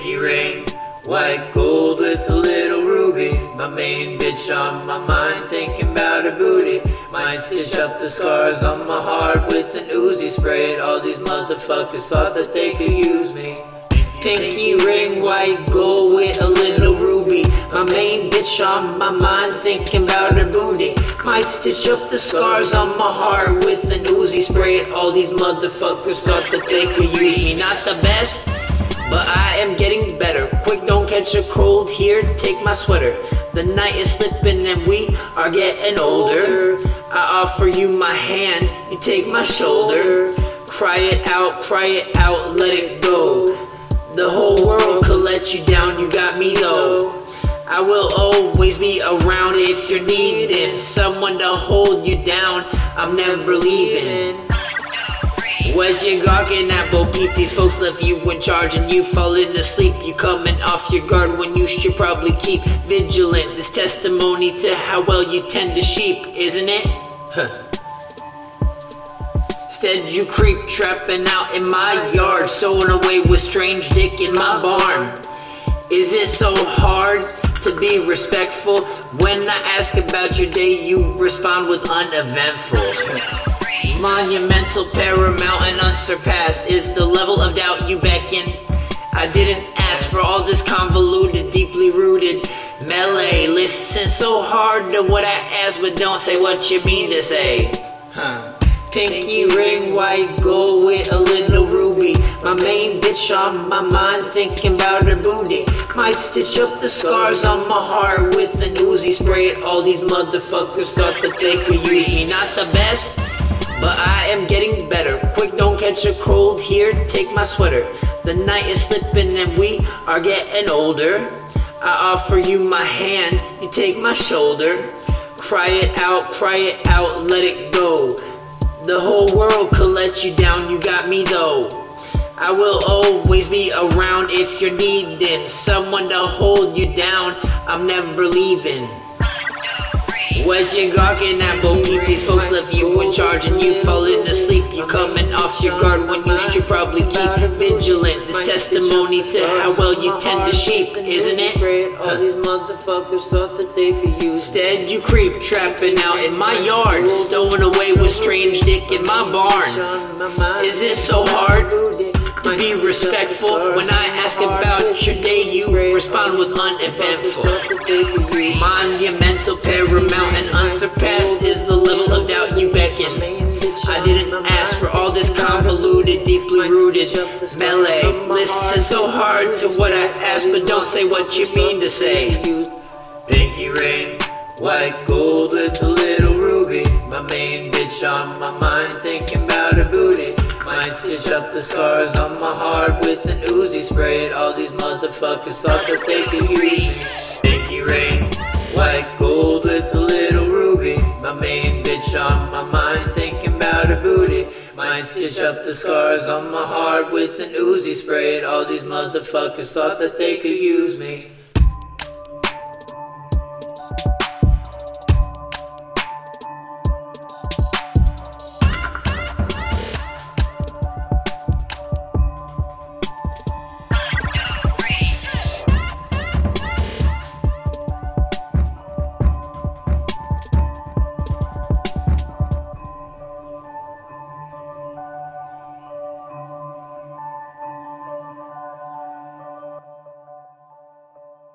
Pinky ring, white gold with a little ruby. My main bitch on my mind, thinking about her booty. Might stitch up the scars on my heart with an Uzi spray. All these motherfuckers thought that they could use me. Pinky ring, white gold with a little ruby. My main bitch on my mind, thinking about her booty. Might stitch up the scars on my heart with an Uzi spray. All these motherfuckers thought that they could use me. Not the best, but I am getting better. Quick, don't catch a cold here. Take my sweater. The night is slipping and we are getting older. I offer you my hand, you take my shoulder. Cry it out, cry it out, let it go. The whole world could let you down, you got me though. I will always be around if you're needing someone to hold you down. I'm never leaving. What you gawking at, Bo Peep? These folks left you in charge and you falling asleep. You coming off your guard when you should probably keep vigilant. This testimony to how well you tend to sheep, isn't it? Huh. Instead, you creep trapping out in my yard, stowing away with strange dick in my barn. Is it so hard to be respectful? When I ask about your day, you respond with uneventful. Monumental, paramount, and unsurpassed is the level of doubt you beckon. I didn't ask for all this convoluted, deeply rooted melee. Listen so hard to what I ask, but don't say what you mean to say. Huh. Pinky ring, white gold with a little ruby. My main bitch on my mind, thinking about her booty. Might stitch up the scars on my heart with an Uzi spray. It. All these motherfuckers thought that they could use me. Not the best, Quick, don't catch a cold here. Take my sweater. The night is slipping and we are getting older. I offer you my hand, you take my shoulder. Cry it out, cry it out, let it go. The whole world could let you down, you got me though. I will always be around if you're needing someone to hold you down. I'm never leaving. What you gawking at, Peep? These folks left you in charge and you falling asleep. You coming off your guard when you should probably keep vigilant. This testimony to how well you tend to sheep, isn't it? All these motherfuckers thought that they could use. Instead, you creep trapping out in my yard, stowing away with strange dick in my barn. Is it so hard be respectful when I ask about your day? You respond with uneventful. Monumental, paramount, and unsurpassed is the level of doubt you beckon. I didn't ask for all this convoluted, deeply rooted melee. Listen so hard to what I ask, but don't say what you mean to say. Pinky ring, white gold with a little ruby. My main bitch on my mind, thinking about a booty. Might stitch up the scars on my heart with an Uzi spray. All these motherfuckers thought that they could use me. Pinky ring, white gold with a little ruby. My main bitch on my mind, thinking about her booty. Might stitch up the scars on my heart with an Uzi spray. All these motherfuckers thought that they could use me.